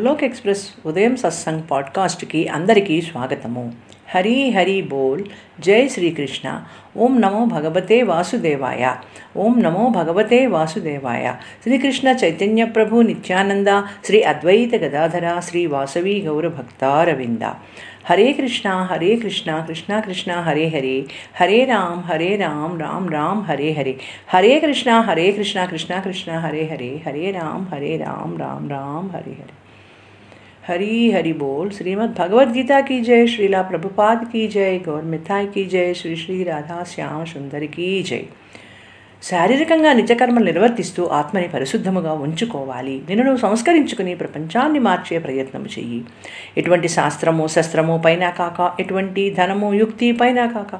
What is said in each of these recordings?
Golok express ఉదయం సత్సంగ్ పాడ్కాస్ట్కి అందరికీ స్వాగతము. హరి హరి బోల్. జై శ్రీకృష్ణ. ఓం నమో భగవతే వాసుదేవాయ. ఓం నమో భగవతే వాసుదేవాయ. శ్రీకృష్ణ చైతన్య ప్రభు నిత్యానంద. శ్రీ అద్వైత గదాధర. శ్రీ వాసవి గౌర భక్తారవింద. హరే కృష్ణ హరే కృష్ణ కృష్ణ కృష్ణ హరే హరే. హరే రామ్ హరే రామ్ రామ్ రామ్ హరే హరే. హరే కృష్ణ హరే కృష్ణ కృష్ణ కృష్ణ హరే హరే. హరే రామ్ హరే రామ్ రామ్ రామ్ హరే హరే. हरी हरि बोल श्रीमद् भगवद गीता की जय श्रीला प्रभुपाद की जय गौर मिथाई की जय శ్రీ శ్రీ రాధా శ్యామ సుందరికి జై శారీరకంగా నిత్యకర్మలు నిర్వర్తిస్తూ ఆత్మని పరిశుద్ధముగా ఉంచుకోవాలి నిన్ను నువ్వు సంస్కరించుకుని ప్రపంచాన్ని మార్చే ప్రయత్నం చెయ్యి ఎటువంటి శాస్త్రము శస్త్రము పైన కాక ఎటువంటి ధనము యుక్తి పైన కాక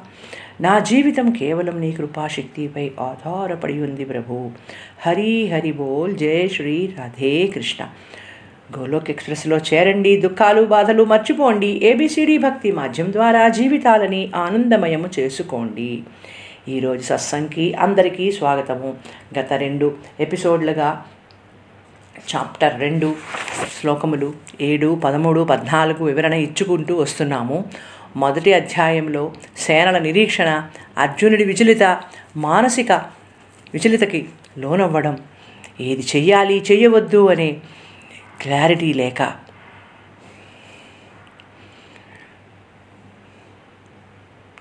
నా జీవితం కేవలం నీ కృపాశక్తిపై ఆధారపడి ఉంది ప్రభు హరి హరి బోల్ జయ శ్రీ రాధే కృష్ణ గోలోక్ ఎక్స్ప్రెస్లో చేరండి దుఃఖాలు బాధలు మర్చిపోండి ఏబిసిడి భక్తి మాధ్యం ద్వారా జీవితాలని ఆనందమయము చేసుకోండి. ఈరోజు సత్సంగ్కి అందరికీ స్వాగతము. గత రెండు ఎపిసోడ్లుగా చాప్టర్ రెండు శ్లోకములు ఏడు పదమూడు పద్నాలుగు వివరణ ఇచ్చుకుంటూ వస్తున్నాము. మొదటి అధ్యాయంలో సేనల నిరీక్షణ అర్జునుడి విచలిత మానసిక విచలితకి లోనవ్వడం. ఏది చెయ్యాలి చెయ్యవద్దు అనే క్లారిటీ లేక.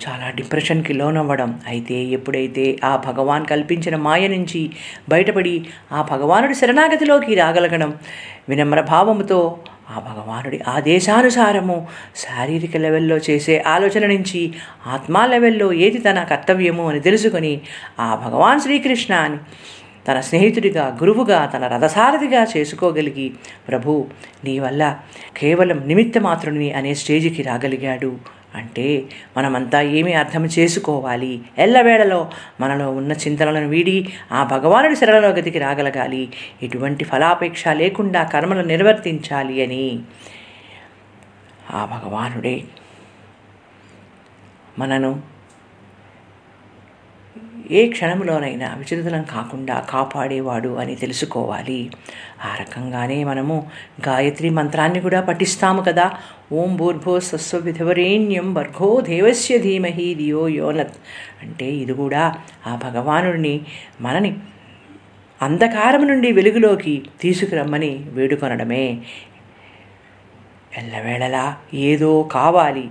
చాలా డిప్రెషన్కి లోనవ్వడం. అయితే ఎప్పుడైతే ఆ భగవాన్ కల్పించిన మాయ నుంచి బయటపడి ఆ భగవానుడి శరణాగతిలోకి రాగలగడం వినమ్ర భావముతో ఆ భగవానుడి ఆదేశానుసారము శారీరక లెవెల్లో చేసే ఆలోచన నుంచి ఆత్మా లెవెల్లో ఏది తన కర్తవ్యము అని తెలుసుకొని ఆ భగవాన్ శ్రీకృష్ణ అని తన స్నేహితుడిగా గురువుగా తన రథసారథిగా చేసుకోగలిగి ప్రభు నీ వల్ల కేవలం నిమిత్త మాత్రుని అనే స్టేజికి రాగలిగాడు. అంటే మనమంతా ఏమి అర్థం చేసుకోవాలి. ఎల్లవేళలో మనలో ఉన్న చింతనలను వీడి ఆ భగవానుడి శరణలో గతికి రాగలగాలి. ఎటువంటి ఫలాపేక్ష లేకుండా కర్మలు నిర్వర్తించాలి అని ఆ భగవానుడే మనను ఏ క్షణంలోనైనా విచలితం కాకుండా కాపాడేవాడు అని తెలుసుకోవాలి. ఆ రకంగానే మనము గాయత్రి మంత్రాన్ని కూడా పఠిస్తాము కదా. ఓం భూర్భో సస్వ విధవరేణ్యం భర్గో దేవస్య ధీమహి దియో యోనత్ అంటే ఇది కూడా ఆ భగవానుడిని మనని అంధకారం నుండి వెలుగులోకి తీసుకురమ్మని వేడుకొనడమే. ఎల్లవేళలా ఏదో కావాలి.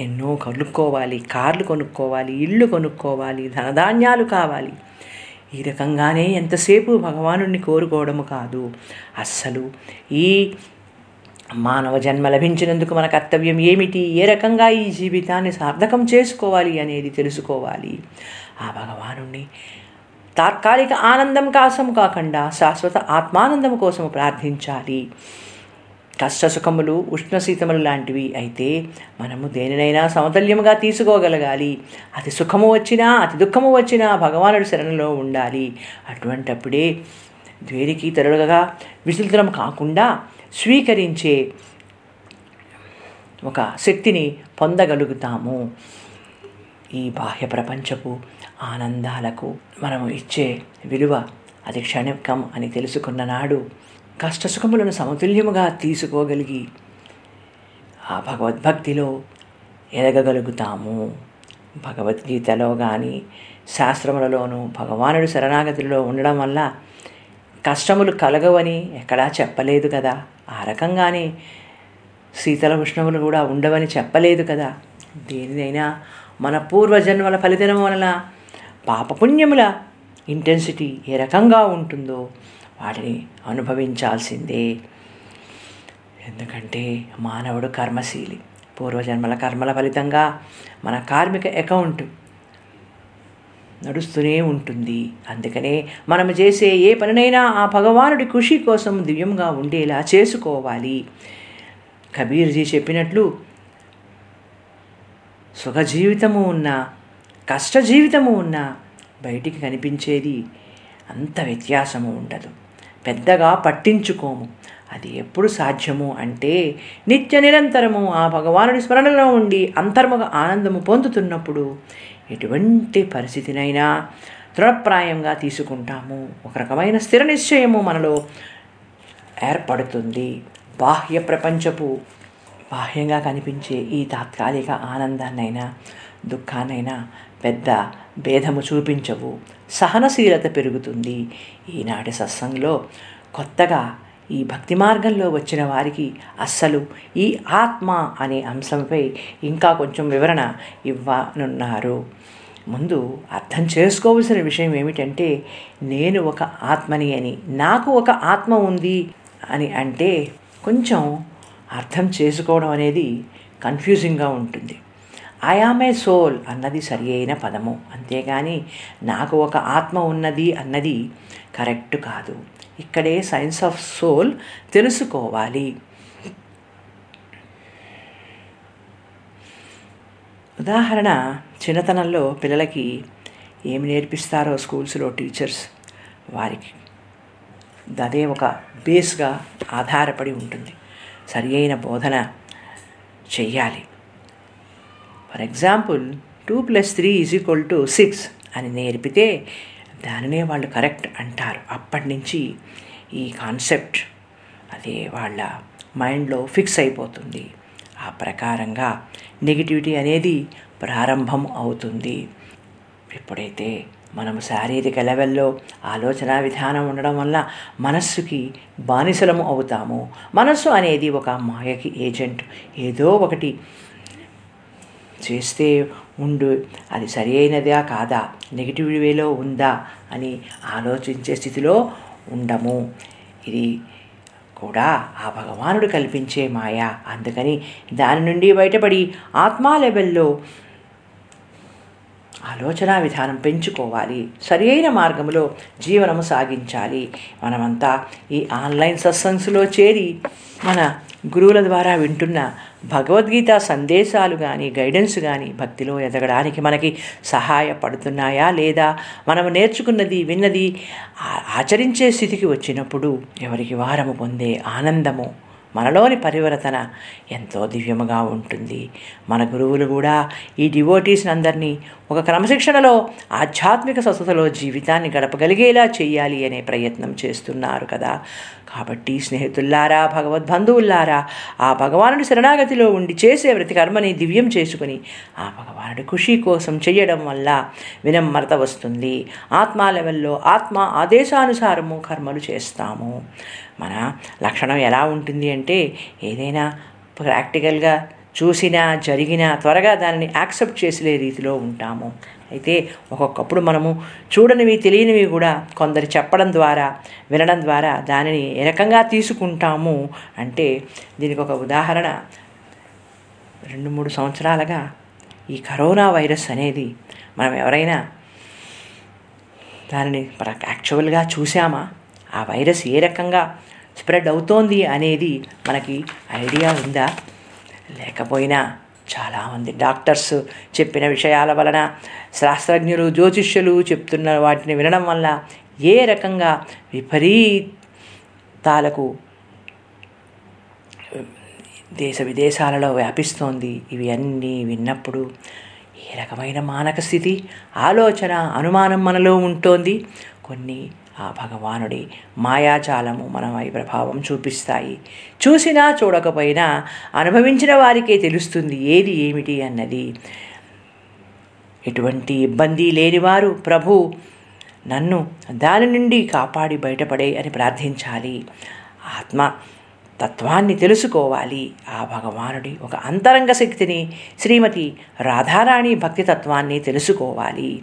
ఎన్నో కొనుక్కోవాలి కార్లు కొనుక్కోవాలి ఇళ్ళు కొనుక్కోవాలి ధనధాన్యాలు కావాలి. ఈ రకంగానే ఎంతసేపు భగవానుడిని కోరుకోవడము కాదు. అస్సలు ఈ మానవ జన్మ లభించినందుకు మన కర్తవ్యం ఏమిటి? ఏ రకంగా ఈ జీవితాన్ని సార్థకం చేసుకోవాలి అనేది తెలుసుకోవాలి. ఆ భగవానుణ్ణి తాత్కాలిక ఆనందం కోసం కాకుండా శాశ్వత ఆత్మానందం కోసం ప్రార్థించాలి. కష్టసుఖములు ఉష్ణశీతములు లాంటివి అయితే మనము దేనినైనా సమతుల్యముగా తీసుకోగలగాలి. అతి సుఖము వచ్చినా అతి దుఃఖము వచ్చినా భగవానుడి శరణలో ఉండాలి. అటువంటప్పుడే ద్వేరికి తరులుగా విసులుతరం కాకుండా స్వీకరించే ఒక శక్తిని పొందగలుగుతాము. ఈ బాహ్య ప్రపంచపు ఆనందాలకు మనము ఇచ్చే విలువ అది క్షణికం అని తెలుసుకున్న నాడు కష్టసుఖములను సమతుల్యముగా తీసుకోగలిగి ఆ భగవద్భక్తిలో ఎదగగలుగుతాము. భగవద్గీతలో కానీ శాస్త్రములలోనూ భగవానుడు శరణాగతిలో ఉండడం వల్ల కష్టములు కలగవని ఎక్కడా చెప్పలేదు కదా. ఆ రకంగానే శీతల ఉష్ణములు కూడా ఉండవని చెప్పలేదు కదా. దేనిదైనా మన పూర్వజన్మల ఫలితం వలన పాపపుణ్యముల ఇంటెన్సిటీ ఏ రకంగా ఉంటుందో వాటిని అనుభవించాల్సిందే. ఎందుకంటే మానవుడు కర్మశీలి. పూర్వజన్మల కర్మల ఫలితంగా మన కార్మిక అకౌంట్ నడుస్తూనే ఉంటుంది. అందుకనే మనం చేసే ఏ పనినైనా ఆ భగవానుడి ఖుషి కోసం దివ్యంగా ఉండేలా చేసుకోవాలి. కబీర్జీ చెప్పినట్లు సుఖ జీవితము ఉన్న కష్ట జీవితము ఉన్నా బయటికి కనిపించేది అంత వ్యత్యాసము ఉండదు. పెద్దగా పట్టించుకోము. అది ఎప్పుడు సాధ్యము అంటే నిత్య నిరంతరము ఆ భగవానుడి స్మరణలో ఉండి అంతర్ముఖ ఆనందము పొందుతున్నప్పుడు ఎటువంటి పరిస్థితినైనా దృఢప్రాయంగా తీసుకుంటాము. ఒక రకమైన స్థిర నిశ్చయము మనలో ఏర్పడుతుంది. బాహ్య ప్రపంచపు బాహ్యంగా కనిపించే ఈ తాత్కాలిక ఆనందాన్నైనా దుఃఖాన్నైనా పెద్ద భేదము చూపించవు. సహనశీలత పెరుగుతుంది. ఈనాటి సత్సంగంలో కొత్తగా ఈ భక్తి మార్గంలో వచ్చిన వారికి అస్సలు ఈ ఆత్మ అనే అంశంపై ఇంకా కొంచెం వివరణ ఇవ్వనున్నారు. ముందు అర్థం చేసుకోవలసిన విషయం ఏమిటంటే నేను ఒక ఆత్మని అని నాకు ఒక ఆత్మ ఉంది అని అంటే కొంచెం అర్థం చేసుకోవడం అనేది కన్ఫ్యూజింగ్గా ఉంటుంది. ఐఆమ్ ఏ సోల్ అన్నది సరి అయిన పదము. అంతేగాని నాకు ఒక ఆత్మ ఉన్నది అన్నది కరెక్ట్ కాదు. ఇక్కడే సైన్స్ ఆఫ్ సోల్ తెలుసుకోవాలి. ఉదాహరణ చిన్నతనంలో పిల్లలకి ఏమి నేర్పిస్తారో స్కూల్స్లో టీచర్స్? వారికి అదే ఒక బేస్గా ఆధారపడి ఉంటుంది. సరి అయిన బోధన చెయ్యాలి. For example two plus three is equal to six అని నేర్పితే దానినే వాళ్ళు కరెక్ట్ అంటారు. అప్పటి నుంచి ఈ కాన్సెప్ట్ అదే వాళ్ళ మైండ్లో ఫిక్స్ అయిపోతుంది. ఆ ప్రకారంగా నెగిటివిటీ అనేది ప్రారంభం అవుతుంది. ఎప్పుడైతే మనం శారీరక లెవెల్లో ఆలోచన విధానం ఉండడం వల్ల మనస్సుకి బానిసలము అవుతాము మనస్సు అనేది ఒక మాయకి ఏజెంట్. ఏదో ఒకటి చేస్తే ఉండు. అది సరి అయినదా కాదా? నెగిటివ్ వేలో ఉందా? అని ఆలోచించే స్థితిలో ఉండము. ఇది కూడా ఆ భగవానుడు కల్పించే మాయ. అందుకని దాని నుండి బయటపడి ఆత్మా లెవెల్లో ఆలోచన విధానం పెంచుకోవాలి. సరి అయిన మార్గంలో జీవనము సాగించాలి. మనమంతా ఈ ఆన్లైన్ సత్సంగ్స్లో చేరి మన గురువుల ద్వారా వింటున్న భగవద్గీత సందేశాలు కానీ గైడెన్స్ కానీ భక్తిలో ఎదగడానికి మనకి సహాయపడుతున్నాయా లేదా? మనం నేర్చుకున్నది విన్నది ఆచరించే స్థితికి వచ్చినప్పుడు ఎవరికి వారము పొందే ఆనందము మనలోని పరివర్తన ఎంతో దివ్యముగా ఉంటుంది. మన గురువులు కూడా ఈ డివోటీస్ని అందరినీ ఒక క్రమశిక్షణలో ఆధ్యాత్మిక స్వస్థతలో జీవితాన్ని గడపగలిగేలా చేయాలి అనే ప్రయత్నం చేస్తున్నారు కదా. కాబట్టి స్నేహితుల్లారా భగవద్బంధువుల్లారా ఆ భగవానుడి శరణాగతిలో ఉండి చేసే ప్రతి కర్మని దివ్యం చేసుకుని ఆ భగవానుడి ఖుషి కోసం చేయడం వల్ల వినమ్రత వస్తుంది. ఆత్మ లెవెల్లో ఆత్మ ఆదేశానుసారము కర్మలు చేస్తాము. మన లక్షణం ఎలా ఉంటుంది అంటే ఏదైనా ప్రాక్టికల్గా చూసినా జరిగినా త్వరగా దానిని యాక్సెప్ట్ చేసే రీతిలో ఉంటాము. అయితే ఒక్కొక్కప్పుడు మనము చూడనివి తెలియనివి కూడా కొందరు చెప్పడం ద్వారా వినడం ద్వారా దానిని ఏ రకంగా తీసుకుంటాము అంటే దీనికి ఒక ఉదాహరణ. రెండు మూడు సంవత్సరాలుగా ఈ కరోనా వైరస్ అనేది మనం ఎవరైనా దానిని యాక్చువల్గా చూసామా ఆ వైరస్ ఏ రకంగా స్ప్రెడ్ అవుతోంది అనేది మనకి ఐడియా ఉందా? లేకపోయినా చాలామంది డాక్టర్స్ చెప్పిన విషయాల వలన శాస్త్రజ్ఞులు జ్యోతిష్యులు చెప్తున్న వాటిని వినడం వల్ల ఏ రకంగా విపరీతాలకు దేశ విదేశాలలో వ్యాపిస్తోంది ఇవి అన్నీ విన్నప్పుడు ఏ రకమైన మానక స్థితి ఆలోచన అనుమానం మనలో ఉంటోంది. కొన్ని ఆ భగవానుడి మాయాజాలము మనపై ప్రభావం చూపిస్తాయి. చూసినా చూడకపోయినా అనుభవించిన వారికే తెలుస్తుంది ఏది ఏమిటి అన్నది. ఎటువంటి ఇబ్బంది లేనివారు ప్రభు నన్ను దాని నుండి కాపాడి బయటపడే అని ప్రార్థించాలి. ఆత్మ తత్వాన్ని తెలుసుకోవాలి. ఆ భగవానుడి ఒక అంతరంగ శక్తిని శ్రీమతి రాధారాణి భక్తి తత్వాన్ని తెలుసుకోవాలి.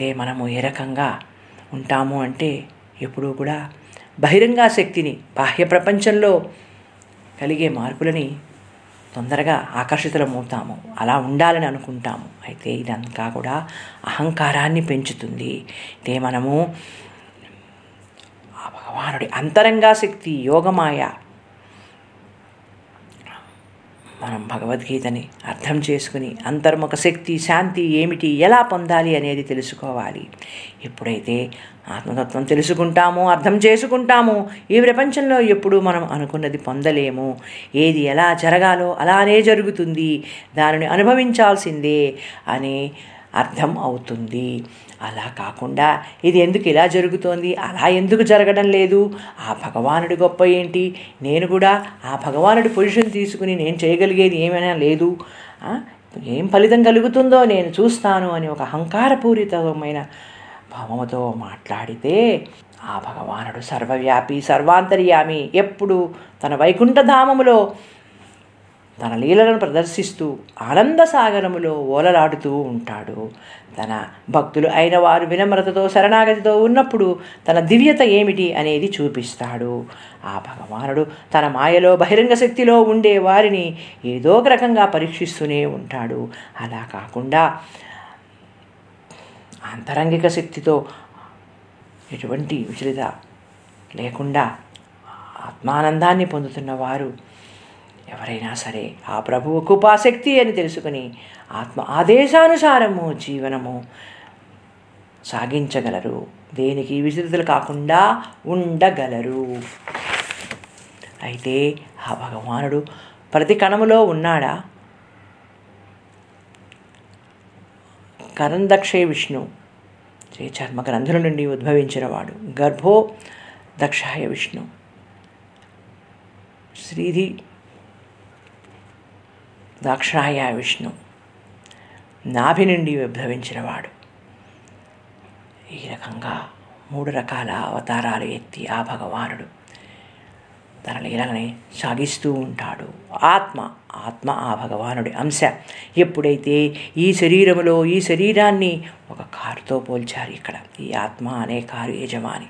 అయితే మనము ఏ రకంగా ఉంటాము అంటే ఎప్పుడూ కూడా బహిరంగ శక్తిని బాహ్య ప్రపంచంలో కలిగే మార్పులని తొందరగా ఆకర్షితులమవుతాము. అలా ఉండాలని అనుకుంటాము. అయితే ఇదంతా కూడా అహంకారాన్ని పెంచుతుంది. అయితే మనము ఆ భగవానుడి అంతరంగా శక్తి యోగమాయ మనం భగవద్గీతని అర్థం చేసుకుని అంతర్ముఖ శక్తి శాంతి ఏమిటి ఎలా పొందాలి అనేది తెలుసుకోవాలి. ఎప్పుడైతే ఆత్మతత్వం తెలుసుకుంటామో అర్థం చేసుకుంటామో ఈ ప్రపంచంలో ఎప్పుడు మనం అనుకున్నది పొందలేము. ఏది ఎలా జరగాలో అలానే జరుగుతుంది. దానిని అనుభవించాల్సిందే అని అర్థం అవుతుంది. అలా కాకుండా ఇది ఎందుకు ఇలా జరుగుతోంది? అలా ఎందుకు జరగడం లేదు? ఆ భగవానుడి గొప్ప ఏంటి? నేను కూడా ఆ భగవానుడి పొజిషన్ తీసుకుని నేను చేయగలిగేది ఏమైనా లేదు. ఏం ఫలితం కలుగుతుందో నేను చూస్తాను అని ఒక అహంకారపూరితమైన భావముతో మాట్లాడితే ఆ భగవానుడు సర్వవ్యాపి సర్వాంతర్యామి ఎప్పుడు తన వైకుంఠధామములో తన లీలలను ప్రదర్శిస్తూ ఆనంద సాగరములో ఓలలాడుతూ ఉంటాడు. తన భక్తులు అయిన వారు వినమ్రతతో శరణాగతితో ఉన్నప్పుడు తన దివ్యత ఏమిటి అనేది చూపిస్తాడు. ఆ భగవానుడు తన మాయలో బహిరంగ శక్తిలో ఉండే వారిని ఏదో ఒక రకంగా పరీక్షిస్తూనే ఉంటాడు. అలా కాకుండా అంతరంగిక శక్తితో ఎటువంటి విచలిత లేకుండా ఆత్మానందాన్ని పొందుతున్న వారు ఎవరైనా సరే ఆ ప్రభువు కృపాశక్తి అని తెలుసుకుని ఆత్మ ఆదేశానుసారము జీవనము సాగించగలరు. దేనికి విచలితులు కాకుండా ఉండగలరు. అయితే ఆ భగవానుడు ప్రతి కణములో ఉన్నాడా? కరందక్షే విష్ణు. శ్రీ చర్మ గ్రంథుల నుండి ఉద్భవించినవాడు గర్భో దక్షాయ విష్ణు. శ్రీధి దాక్షాయ విష్ణు. నాభి నుండి ఉద్భవించినవాడు. ఈ రకంగా మూడు రకాల అవతారాలు ఎత్తి ఆ భగవానుడు తన లీలని సాగిస్తూ ఉంటాడు. ఆత్మ ఆత్మ ఆ భగవానుడి అంశ. ఎప్పుడైతే ఈ శరీరములో ఈ శరీరాన్ని ఒక కారుతో పోల్చారు ఇక్కడ. ఈ ఆత్మ అనే కారు యజమాని.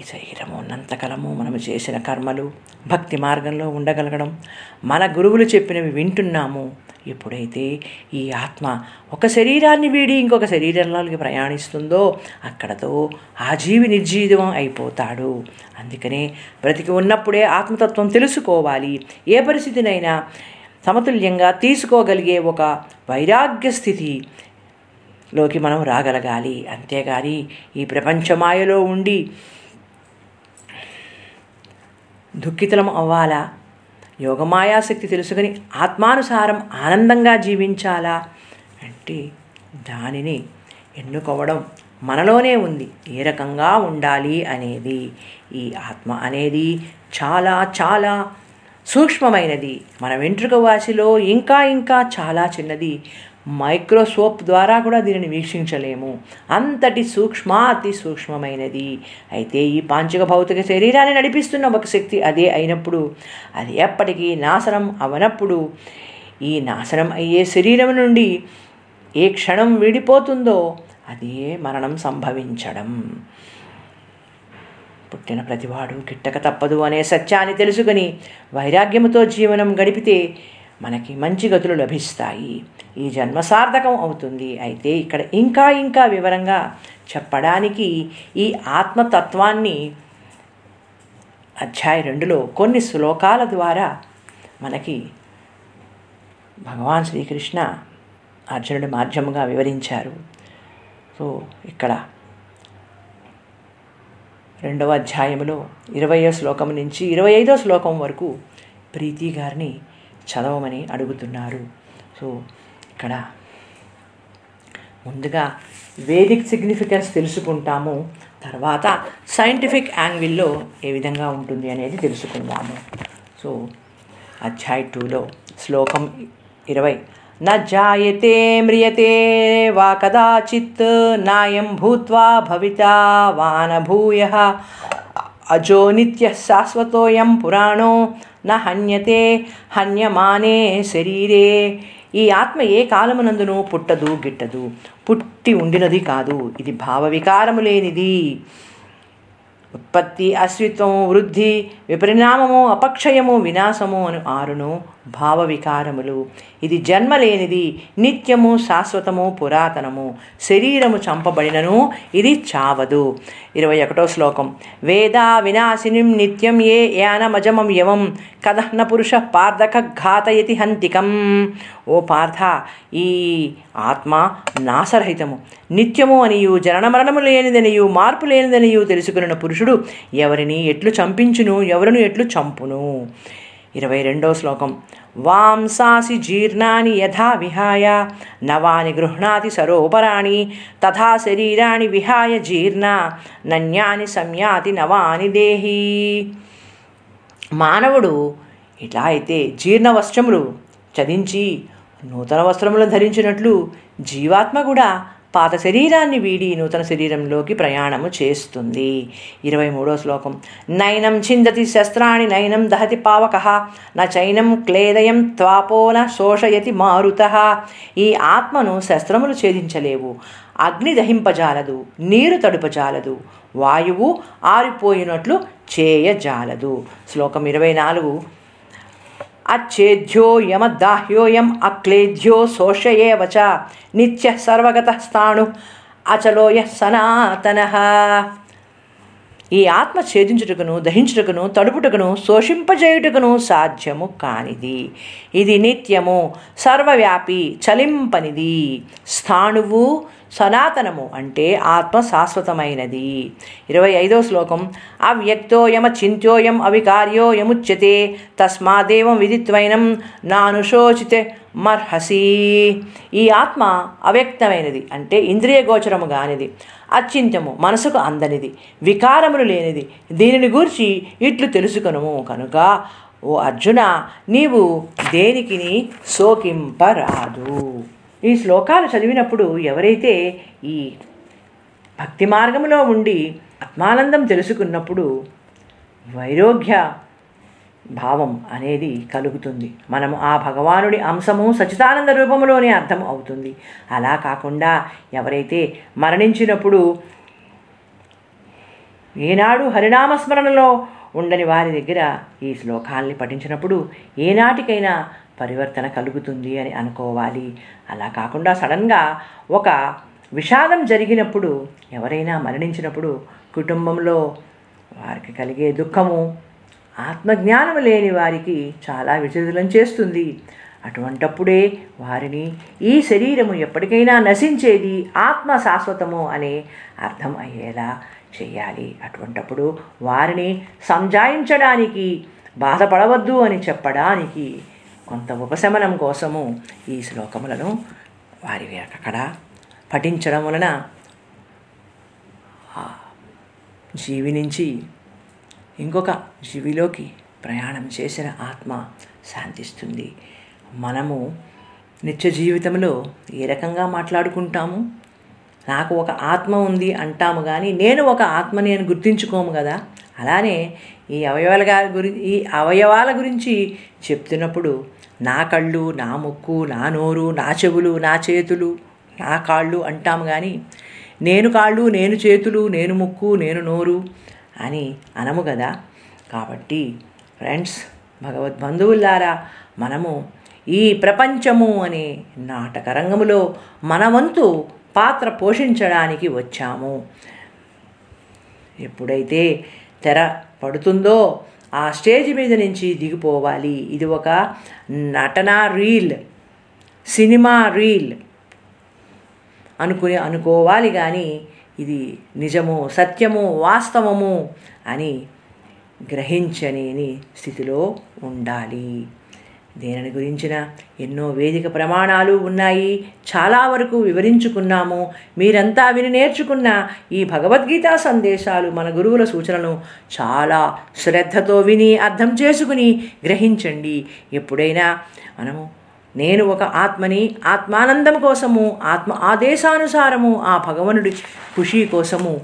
ఈ శరీరము ఉన్నంతకాలము మనము చేసిన కర్మలు భక్తి మార్గంలో ఉండగలగడం మన గురువులు చెప్పినవి వింటున్నాము. ఎప్పుడైతే ఈ ఆత్మ ఒక శరీరాన్ని వీడి ఇంకొక శరీరంలోకి ప్రయాణిస్తుందో అక్కడతో ఆ జీవి నిర్జీవం అయిపోతాడు. అందుకనే బ్రతికి ఉన్నప్పుడే ఆత్మతత్వం తెలుసుకోవాలి. ఏ పరిస్థితినైనా సమతుల్యంగా తీసుకోగలిగే ఒక వైరాగ్య స్థితి లోకి మనం రాగలగాలి. అంతేగాని ఈ ప్రపంచమాయలో ఉండి దుఃఖితులం అవ్వాలా? యోగమాయాశక్తి తెలుసుకొని ఆత్మానుసారం ఆనందంగా జీవించాలా? అంటే దానిని ఎన్నుకోవడం మనలోనే ఉంది. ఏ రకంగా ఉండాలి అనేది? ఈ ఆత్మ అనేది చాలా చాలా సూక్ష్మమైనది. మన వెంట్రుక వాసిలో ఇంకా ఇంకా చాలా చిన్నది. మైక్రోస్కోప్ ద్వారా కూడా దీనిని వీక్షించలేము. అంతటి సూక్ష్మాతి సూక్ష్మమైనది. అయితే ఈ పాంచక భౌతిక శరీరాన్ని నడిపిస్తున్న ఒక శక్తి అదే అయినప్పుడు అది ఎప్పటికీ నాశనం అవనప్పుడు ఈ నాశనం అయ్యే శరీరం నుండి ఏ క్షణం విడిపోతుందో అదే మరణం సంభవించడం. పుట్టిన ప్రతివాడు గిట్టక తప్పదు అనే సత్యాన్ని తెలుసుకుని వైరాగ్యముతో జీవనం గడిపితే మనకి మంచి గతులు లభిస్తాయి. ఈ జన్మ సార్థకం అవుతుంది. అయితే ఇక్కడ ఇంకా ఇంకా వివరంగా చెప్పడానికి ఈ ఆత్మతత్వాన్ని అధ్యాయ రెండులో కొన్ని శ్లోకాల ద్వారా మనకి భగవాన్ శ్రీకృష్ణ అర్జునుడి మాధ్యముగా వివరించారు. సో ఇక్కడ రెండవ అధ్యాయంలో ఇరవయో శ్లోకం నుంచి ఇరవై ఐదో శ్లోకం వరకు ప్రీతి గారిని చదవమని అడుగుతున్నారు. సో ఇక్కడ ముందుగా వేదిక్ సిగ్నిఫికెన్స్ తెలుసుకుంటాము. తర్వాత సైంటిఫిక్ యాంగిల్లో ఏ విధంగా ఉంటుంది అనేది తెలుసుకుందాము. సో అధ్యాయ టూలో శ్లోకం ఇరవై. న జాయతే మ్రియతే వా కదాచిత్ నాయం భూత్వా భవితా వానభూయ. అజో నిత్య శాశ్వతోయం పురాణో న హన్యతే హన్యమానే శరీరే. ఈ ఆత్మ ఏ కాలమునందును పుట్టదు గిట్టదు. పుట్టి ఉండినది కాదు. ఇది భావవికారము లేనిది. ఉత్పత్తి అస్విత్వము వృద్ధి విపరిణామము అపక్షయము వినాశము అను ఆరును భావ వికారములు ఇది జన్మ లేనిది నిత్యము శాశ్వతము పురాతనము. శరీరము చంపబడినను ఇది చావదు. ఇరవై ఒకటో శ్లోకం. వేదా వినాశినిం నిత్యం ఏ యానమజమం యవం కదహ్న పురుష పార్థక ఘాతయతి హంతికం. ఓ పార్థ ఈ ఆత్మ నాశరహితము. నిత్యము అనియు జనన మరణము లేనిదనియు మార్పు లేనిదనియు తెలుసుకున్న పురుషుడు ఎవరిని ఎట్లు చంపించును ఎవరిని ఎట్లు చంపును? ఇరవై రెండో శ్లోకం. వాంసాసి జీర్ణాని యథా విహాయ నవాని గృహ్ణాతి సరోపరాణి తథా శరీరాణి విహాయ జీర్ణ నన్యాని సంయాతి నవాని దేహి. మానవుడు ఇట్లా అయితే జీర్ణ వస్త్రములు చదించి నూతన వస్త్రములను ధరించినట్లు జీవాత్మ కూడా పాత శరీరాన్ని వీడి నూతన శరీరంలోకి ప్రయాణము చేస్తుంది. ఇరవై మూడో శ్లోకం. నైనం చిందతి శస్త్రాణి నైనం దహతి పావక న చైనం క్లేదయం త్వాపోన శోషయతి మారుత. ఈ ఆత్మను శస్త్రములు ఛేదించలేవు. అగ్ని దహింపజాలదు నీరు తడుపజాలదు వాయువు ఆరిపోయినట్లు చేయజాలదు శ్లోకం ఇరవై నాలుగు. అచ్ఛేద్యో యమదాహ్యోయం అక్లేద్యో శోషయే వచ. నిత్య సర్వగత స్థాణు అచలోయ సనాతన. ఈ ఆత్మ ఛేదించుటకును దహించుటకును తడుపుటకును శోషింపజేయుటకును సాధ్యము కానిది. ఇది నిత్యము సర్వవ్యాపి చలింపనిది. స్థాణువు సనాతనము అంటే ఆత్మ శాశ్వతమైనది ఇరవై ఐదో శ్లోకం అవ్యక్తోయమ చింత్యోయం అవికార్యోయముచ్యతే తస్మాదేవం విదిత్వైనం నానుశోచితే మర్హసి. ఈ ఆత్మ అవ్యక్తమైనది అంటే ఇంద్రియ గోచరము కానిది అచింత్యము మనసుకు అందనిది వికారములు లేనిది. దీనిని గూర్చి ఇట్లు తెలుసుకొనుము కనుక ఓ అర్జున నీవు దేనికిని సోకింపరాదు ఈ శ్లోకాలు చదివినప్పుడు ఎవరైతే ఈ భక్తి మార్గంలో ఉండి ఆత్మానందం తెలుసుకున్నప్పుడు వైరోగ్య భావం అనేది కలుగుతుంది. మనము ఆ భగవానుడి అంశము సచితానంద రూపంలోనే అర్థం అవుతుంది. అలా కాకుండా ఎవరైతే మరణించినప్పుడు ఏనాడు హరినామస్మరణలో ఉండని వారి దగ్గర ఈ శ్లోకాల్ని పఠించినప్పుడు ఏనాటికైనా పరివర్తన కలుగుతుంది అని అనుకోవాలి. అలా కాకుండా సడన్గా ఒక విషాదం జరిగినప్పుడు ఎవరైనా మరణించినప్పుడు కుటుంబంలో వారికి కలిగే దుఃఖము ఆత్మజ్ఞానం లేని వారికి చాలా విచలితం చేస్తుంది. అటువంటప్పుడే వారిని ఈ శరీరము ఎప్పటికైనా నశించేది ఆత్మ శాశ్వతము అనే అర్థం అయ్యేలా చేయాలి. అటువంటప్పుడు వారిని సంజాయించడానికి బాధపడవద్దు అని చెప్పడానికి కొంత ఉపశమనం కోసము ఈ శ్లోకములను వారి అక్కడ పఠించడం వలన జీవి నుంచి ఇంకొక జీవిలోకి ప్రయాణం చేసిన ఆత్మ శాంతిస్తుంది. మనము నిత్య జీవితంలో ఏ రకంగా మాట్లాడుకుంటాము? నాకు ఒక ఆత్మ ఉంది అంటాము కానీ నేను ఒక ఆత్మని అని గుర్తించుకోము కదా? అలానే ఈ అవయవాల గురి ఈ అవయవాల గురించి చెప్తున్నప్పుడు నా కళ్ళు నా ముక్కు నా నోరు నా చెవులు నా చేతులు నా కాళ్ళు అంటాము కానీ నేను కాళ్ళు నేను చేతులు నేను ముక్కు నేను నోరు అని అనము కదా కాబట్టి ఫ్రెండ్స్ భగవద్బంధువులారా మనము ఈ ప్రపంచము అనే నాటకరంగములో మన వంతు పాత్ర పోషించడానికి వచ్చాము. ఎప్పుడైతే తెర పడుతుందో ఆ స్టేజ్ మీద నుంచి దిగిపోవాలి. ఇది ఒక నటన రీల్ సినిమా రీల్ అనుకుని అనుకోవాలి కానీ ఇది నిజము సత్యము వాస్తవము అని గ్రహించలేని స్థితిలో ఉండాలి. దేనిని గురించిన ఎన్నో వేదిక ప్రమాణాలు ఉన్నాయి. చాలా వరకు వివరించుకున్నాము. మీరంతా విని నేర్చుకున్న ఈ భగవద్గీత సందేశాలు మన గురువుల సూచనలను చాలా శ్రద్ధతో విని అర్థం చేసుకుని గ్రహించండి. ఎప్పుడైనా మనము నేను ఒక ఆత్మని ఆత్మానందం కోసము ఆత్మ ఆదేశానుసారము ఆ భగవనుడి ఖుషి కోసము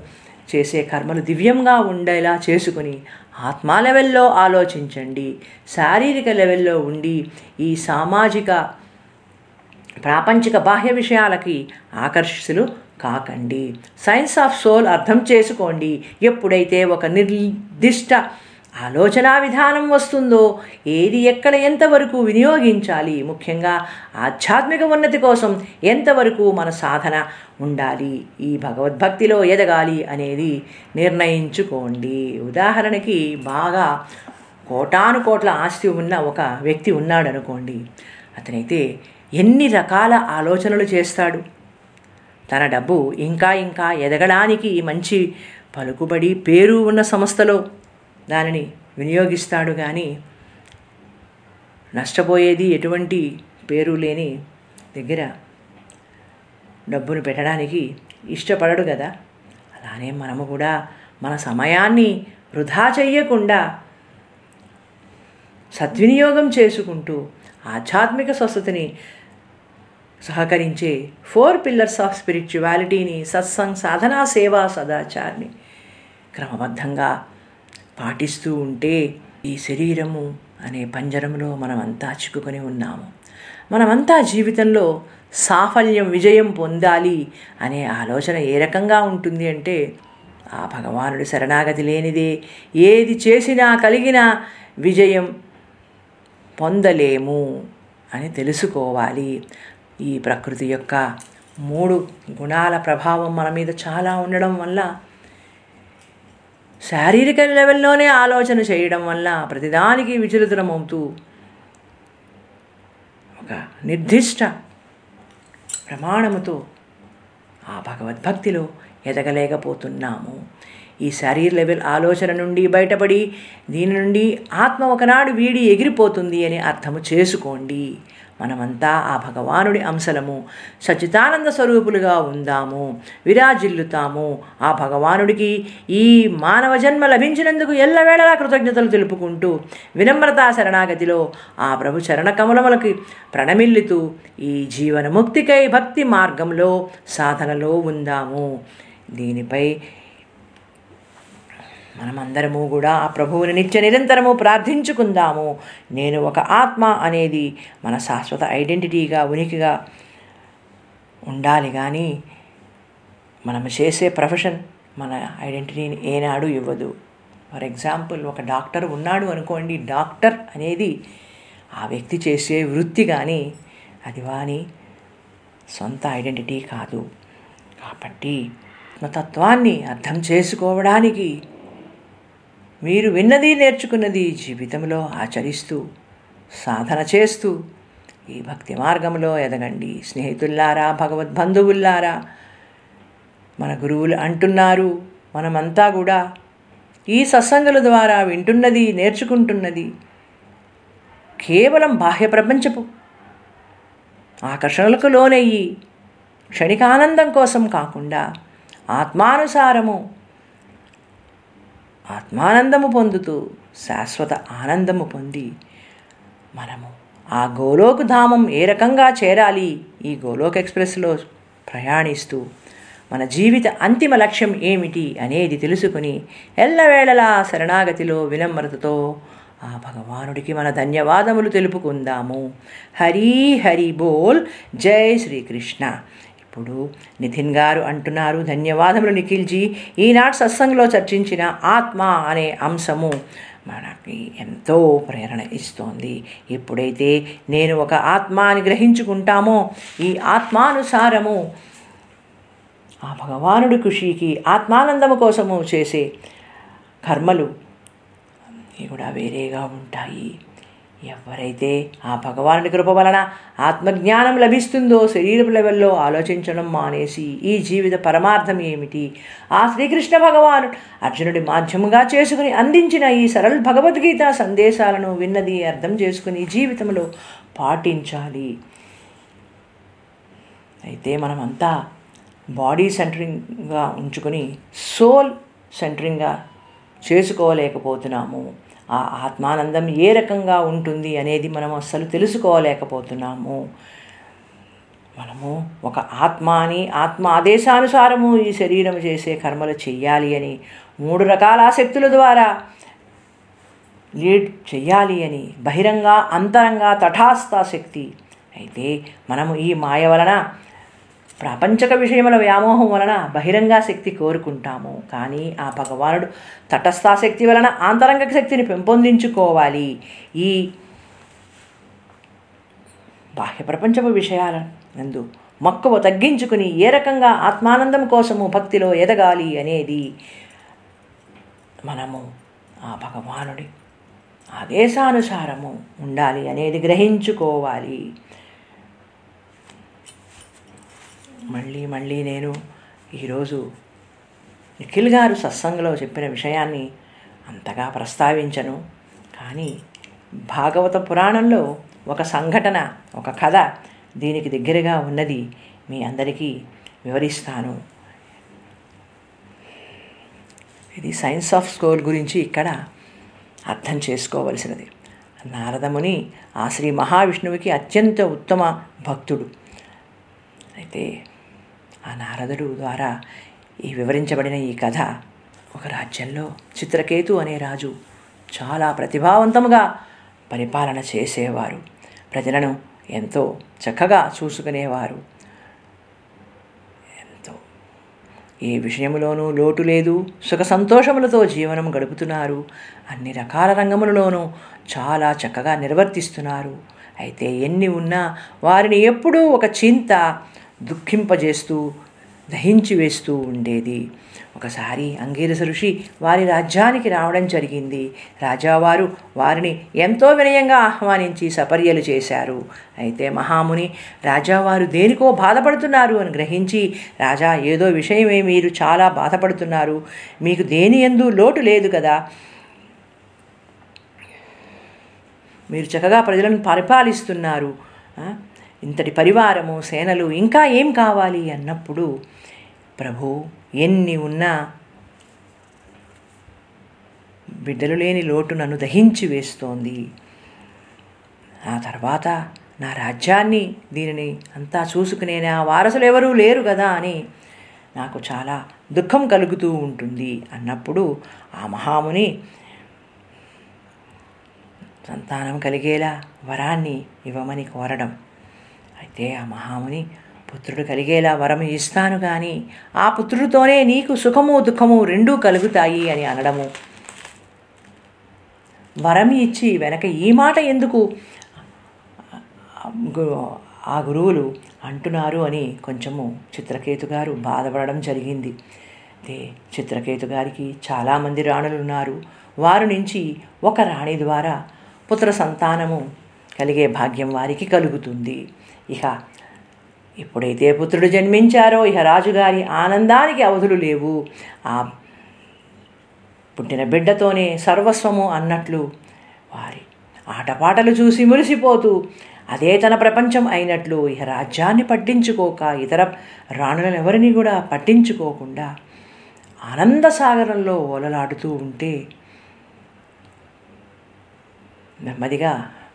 చేసే కర్మలు దివ్యంగా ఉండేలా చేసుకుని ఆత్మ లెవెల్లో ఆలోచించండి శారీరక లెవెల్లో ఉండి ఈ సామాజిక ప్రాపంచిక బాహ్య విషయాలకి ఆకర్షితులు కాకండి. సైన్స్ ఆఫ్ సోల్ అర్థం చేసుకోండి. ఎప్పుడైతే ఒక నిర్దిష్ట ఆలోచన విధానం వస్తుందో ఏది ఎక్కడ ఎంతవరకు వినియోగించాలి ముఖ్యంగా ఆధ్యాత్మిక ఉన్నతి కోసం ఎంతవరకు మన సాధన ఉండాలి ఈ భగవద్భక్తిలో ఎదగాలి అనేది నిర్ణయించుకోండి. ఉదాహరణకి బాగా కోటాను కోట్ల ఆస్తి ఉన్న ఒక వ్యక్తి ఉన్నాడు అనుకోండి అతనైతే ఎన్ని రకాల ఆలోచనలు చేస్తాడు. తన డబ్బు ఇంకా ఇంకా ఎదగడానికి మంచి పలుకుబడి పేరు ఉన్న సంస్థలో దానిని వినియోగిస్తాడు కానీ నష్టపోయేది ఎటువంటి పేరు లేని దగ్గర డబ్బును పెట్టడానికి ఇష్టపడడు కదా అలానే మనము కూడా మన సమయాన్ని వృధా చెయ్యకుండా సద్వినియోగం చేసుకుంటూ ఆధ్యాత్మిక స్వస్థతని సహకరించే ఫోర్ పిల్లర్స్ ఆఫ్ స్పిరిచువాలిటీని సత్సంగ్ సాధనా సేవా సదాచారిని క్రమబద్ధంగా పాటిస్తూ ఉంటే ఈ శరీరము అనే పంజరంలో మనమంతా చిక్కుకొని ఉన్నాము. మనమంతా జీవితంలో సాఫల్యం విజయం పొందాలి అనే ఆలోచన ఏ రకంగా ఉంటుంది అంటే ఆ భగవానుడి శరణాగతి లేనిదే ఏది చేసినా కలిగిన విజయం పొందలేము అని తెలుసుకోవాలి. ఈ ప్రకృతి యొక్క మూడు గుణాల ప్రభావం మన మీద చాలా ఉండడం వల్ల శారీరక లెవెల్లోనే ఆలోచన చేయడం వల్ల ప్రతిదానికి విచలితమవుతూ ఒక నిర్దిష్ట ప్రమాణముతో ఆ భగవద్భక్తిలో ఎదగలేకపోతున్నాము. ఈ శారీర లెవెల్ ఆలోచన నుండి బయటపడి దీని నుండి ఆత్మ ఒకనాడు వీడి ఎగిరిపోతుంది అని అర్థము చేసుకోండి. మనమంతా ఆ భగవానుడి అంశలము. సచితానంద స్వరూపులుగా ఉందాము. విరాజిల్లుతాము. ఆ భగవానుడికి ఈ మానవ జన్మ లభించినందుకు ఎల్లవేళలా కృతజ్ఞతలు తెలుపుకుంటూ వినమ్రతా శరణాగతిలో ఆ ప్రభు చరణ కమలములకి ప్రణమిల్లుతూ ఈ జీవనముక్తికై భక్తి మార్గంలో సాధనలో ఉందాము. దీనిపై మనమందరము కూడా ఆ ప్రభువుని నిత్య నిరంతరము ప్రార్థించుకుందాము. నేను ఒక ఆత్మ అనేది మన శాశ్వత ఐడెంటిటీగా ఉనికిగా ఉండాలి. కానీ మనం చేసే ప్రొఫెషన్ మన ఐడెంటిటీని ఏనాడు ఇవ్వదు. ఫర్ ఎగ్జాంపుల్ ఒక డాక్టర్ ఉన్నాడు అనుకోండి. డాక్టర్ అనేది ఆ వ్యక్తి చేసే వృత్తి కానీ అది వాని సొంత ఐడెంటిటీ కాదు. కాబట్టి ఆత్మతత్వాన్ని అర్థం చేసుకోవడానికి మీరు విన్నది నేర్చుకున్నది జీవితంలో ఆచరిస్తూ సాధన చేస్తూ ఈ భక్తి మార్గంలో ఎదగండి. స్నేహితుల్లారా భగవద్బంధువుల్లారా మన గురువులు అంటున్నారు మనమంతా కూడా ఈ సత్సంగుల ద్వారా వింటున్నది నేర్చుకుంటున్నది కేవలం బాహ్య ప్రపంచపు ఆకర్షణలకు లోనయ్యి క్షణికానందం కోసం కాకుండా ఆత్మానుసారము ఆత్మానందము పొందుతూ శాశ్వత ఆనందము పొంది మనము ఆ గోలోక్ ధామం ఏ రకంగా చేరాలి ఈ గోలోక్ ఎక్స్ప్రెస్లో ప్రయాణిస్తూ మన జీవిత అంతిమ లక్ష్యం ఏమిటి అనేది తెలుసుకుని ఎల్లవేళలా శరణాగతిలో వినమ్రతతో ఆ భగవానుడికి మన ధన్యవాదములు తెలుపుకుందాము. హరి హరి బోల్. జై శ్రీకృష్ణ. ఇప్పుడు నితిన్ గారు అంటున్నారు ధన్యవాదములు నిఖిల్జీ. ఈనాడు సత్సంగంలో చర్చించిన ఆత్మ అనే అంశము మనకి ఎంతో ప్రేరణ ఇస్తోంది. ఎప్పుడైతే నేను ఒక ఆత్మ అని గ్రహించుకుంటామో ఈ ఆత్మానుసారము ఆ భగవానుడి ఖుషికి ఆత్మానందము కోసము చేసే కర్మలు కూడా వేరేగా ఉంటాయి. ఎవరైతే ఆ భగవానుడి కృప వలన ఆత్మజ్ఞానం లభిస్తుందో శరీరపు లెవెల్లో ఆలోచించడం మానేసి ఈ జీవిత పరమార్థం ఏమిటి? ఆ శ్రీకృష్ణ భగవాను అర్జునుడి మాధ్యముగా చేసుకుని అందించిన ఈ సరళ భగవద్గీత సందేశాలను విన్నది అర్థం చేసుకుని జీవితంలో పాటించాలి. అయితే మనమంతా బాడీ సెంటరింగ్గా ఉంచుకొని సోల్ సెంటరింగ్గా చేసుకోలేకపోతున్నాము. ఆ ఆత్మానందం ఏ రకంగా ఉంటుంది అనేది మనం అస్సలు తెలుసుకోలేకపోతున్నాము. మనము ఒక ఆత్మ అని ఆత్మ ఆదేశానుసారము ఈ శరీరం చేసే కర్మలు చెయ్యాలి అని మూడు రకాల ఆసక్తుల ద్వారా లీడ్ చెయ్యాలి అని బహిరంగ అంతరంగా తటాస్థ శక్తి. అయితే మనము ఈ మాయ వలన ప్రాపంచక విషయముల వ్యామోహం వలన బహిరంగ శక్తి కోరుకుంటాము. కానీ ఆ భగవానుడు తటస్థాశక్తి వలన ఆంతరంగ శక్తిని పెంపొందించుకోవాలి. ఈ బాహ్య ప్రపంచపు విషయాల నందు మక్కువ తగ్గించుకుని ఏ రకంగా ఆత్మానందం కోసము భక్తిలో ఎదగాలి అనేది మనము ఆ భగవానుడి ఆదేశానుసారము ఉండాలి అనేది గ్రహించుకోవాలి. మళ్ళీ మళ్ళీ నేను ఈరోజు నిఖిల్ గారు సత్సంగంలో చెప్పిన విషయాన్ని అంతగా ప్రస్తావించను. కానీ భాగవత పురాణంలో ఒక సంఘటన ఒక కథ దీనికి దగ్గరగా ఉన్నది. మీ అందరికీ వివరిస్తాను. ఇది సైన్స్ ఆఫ్ స్కోర్ గురించి ఇక్కడ అర్థం చేసుకోవలసినది. నారదముని ఆ శ్రీ మహావిష్ణువుకి అత్యంత ఉత్తమ భక్తుడు. అయితే ఆ నారదుడు ద్వారా ఈ వివరించబడిన ఈ కథ ఒక రాజ్యంలో చిత్రకేతు అనే రాజు చాలా ప్రతిభావంతముగా పరిపాలన చేసేవారు. ప్రజలను ఎంతో చక్కగా చూసుకునేవారు. ఎంతో. ఏ విషయములోనూ లోటు లేదు సుఖ సంతోషములతో జీవనం గడుపుతున్నారు. అన్ని రకాల రంగములలోనూ చాలా చక్కగా నిర్వర్తిస్తున్నారు. అయితే ఎన్ని ఉన్నా వారిని ఎప్పుడూ ఒక చింత దుఃఖింపజేస్తూ దహించి వేస్తూ ఉండేది. ఒకసారి అంగీరస ఋషి వారి రాజ్యానికి రావడం జరిగింది. రాజావారు వారిని ఎంతో వినయంగా ఆహ్వానించి సపర్యలు చేశారు. అయితే మహాముని రాజావారు దేనికో బాధపడుతున్నారు అని గ్రహించి రాజా ఏదో విషయమే మీరు చాలా బాధపడుతున్నారు. మీకు దేని ఎందు లోటు లేదు కదా. మీరు చక్కగా ప్రజలను పరిపాలిస్తున్నారు. ఇంతటి పరివారము సేనలు ఇంకా ఏం కావాలి అన్నప్పుడు ప్రభు ఎన్ని ఉన్నా బిడ్డలు లేని లోటు నన్ను దహించి వేస్తోంది. ఆ తర్వాత నా రాజ్యాన్ని దీనిని అంతా చూసుకునే నా వారసులు ఎవరూ లేరు కదా అని నాకు చాలా దుఃఖం కలుగుతూ ఉంటుంది అన్నప్పుడు ఆ మహాముని సంతానం కలిగేలా వరాన్ని ఇవ్వమని కోరడం. అయితే ఆ మహాముని పుత్రుడు కలిగేలా వరం ఇస్తాను కానీ ఆ పుత్రుడితోనే నీకు సుఖము దుఃఖము రెండూ కలుగుతాయి అని అనడము. వరం ఇచ్చి వెనక ఈ మాట ఎందుకు? ఆ గురువులు అంటున్నారు అని కొంచెము చిత్రకేతు గారు బాధపడడం జరిగింది. అయితే చిత్రకేతు గారికి చాలామంది రాణులు ఉన్నారు. వారి నుంచి ఒక రాణి ద్వారా పుత్ర సంతానము కలిగే భాగ్యం వారికి కలుగుతుంది. ఇక ఎప్పుడైతే పుత్రుడు జన్మించారో ఇక రాజుగారి ఆనందానికి అవధులు లేవు. ఆ పుట్టిన బిడ్డతోనే సర్వస్వము అన్నట్లు వారి ఆటపాటలు చూసి మురిసిపోతూ అదే తన ప్రపంచం అయినట్లు ఇక రాజ్యాన్ని పట్టించుకోక ఇతర రాణులను ఎవరిని కూడా పట్టించుకోకుండా ఆనందసాగరంలో ఓలలాడుతూ ఉంటే నెమ్మదిగా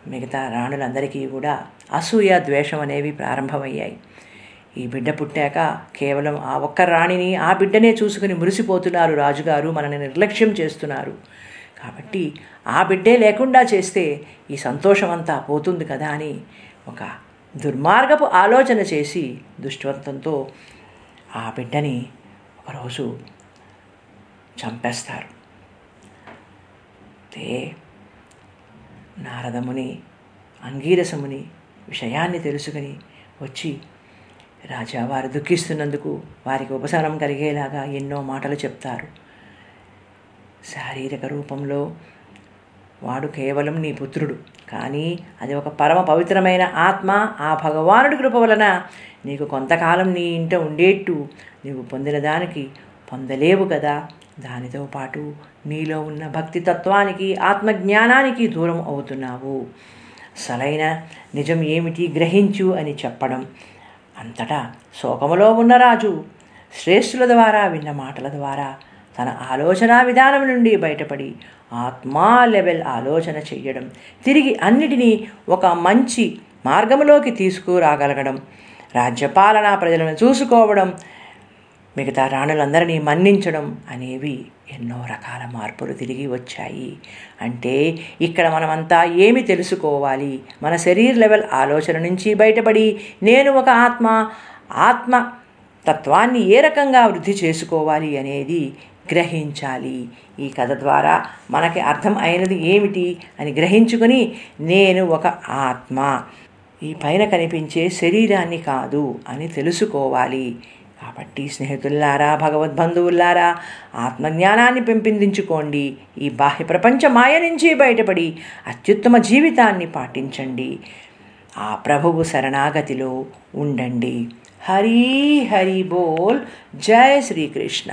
మిగతా రాణులందరికీ కూడా అసూయ ద్వేషం అనేవి ప్రారంభమయ్యాయి. ఈ బిడ్డ పుట్టాక కేవలం ఆ ఒక్క రాణిని ఆ బిడ్డనే చూసుకుని మురిసిపోతున్నారు రాజుగారు మనని నిర్లక్ష్యం చేస్తున్నారు. కాబట్టి ఆ బిడ్డే లేకుండా చేస్తే ఈ సంతోషం అంతా పోతుంది కదా అని ఒక దుర్మార్గపు ఆలోచన చేసి దుష్టవంతంతో ఆ బిడ్డని ఒకరోజు చంపేస్తారు. అయితే నారదముని అంగీరసముని విషయాన్ని తెలుసుకుని వచ్చి రాజా వారు దుఃఖిస్తున్నందుకు వారికి ఉపశమనం కలిగేలాగా ఎన్నో మాటలు చెప్తారు. శారీరక రూపంలో వాడు కేవలం నీ పుత్రుడు కానీ అది ఒక పరమ పవిత్రమైన ఆత్మ. ఆ భగవానుడి కృప వలన నీకు కొంతకాలం నీ ఇంట ఉండేట్టు నీవు పొందిన దానికి పొందలేవు కదా. దానితో పాటు నీలో ఉన్న భక్తి తత్వానికి ఆత్మజ్ఞానానికి దూరం అవుతున్నావు. సలైన నిజం ఏమిటి గ్రహించు అని చెప్పడం. అంతటా శోకములో ఉన్న రాజు శ్రేష్ఠుల ద్వారా విన్న మాటల ద్వారా తన ఆలోచన విధానం నుండి బయటపడి ఆత్మా లెవెల్ ఆలోచన చెయ్యడం. తిరిగి అన్నిటినీ ఒక మంచి మార్గంలోకి తీసుకురాగలగడం. రాజ్యపాలన ప్రజలను చూసుకోవడం మిగతా రాణులందరినీ మన్నించడం అనేవి ఎన్నో రకాల మార్పులు తిరిగి వచ్చాయి. అంటే ఇక్కడ మనమంతా ఏమి తెలుసుకోవాలి? మన శరీర లెవెల్ ఆలోచన నుంచి బయటపడి నేను ఒక ఆత్మ ఆత్మ తత్వాన్ని ఏ రకంగా వృద్ధి చేసుకోవాలి అనేది గ్రహించాలి. ఈ కథ ద్వారా మనకి అర్థం అయినది ఏమిటి అని గ్రహించుకొని నేను ఒక ఆత్మ ఈ పైన కనిపించే శరీరాన్ని కాదు అని తెలుసుకోవాలి. కాబట్టి స్నేహితుల్లారా భగవద్బంధువుల్లారా ఆత్మజ్ఞానాన్ని పెంపొందించుకోండి. ఈ బాహ్య ప్రపంచ మాయ నుంచి బయటపడి అత్యుత్తమ జీవితాన్ని పాటించండి. ఆ ప్రభువు శరణాగతిలో ఉండండి. హరి హరి బోల్. జయ శ్రీకృష్ణ.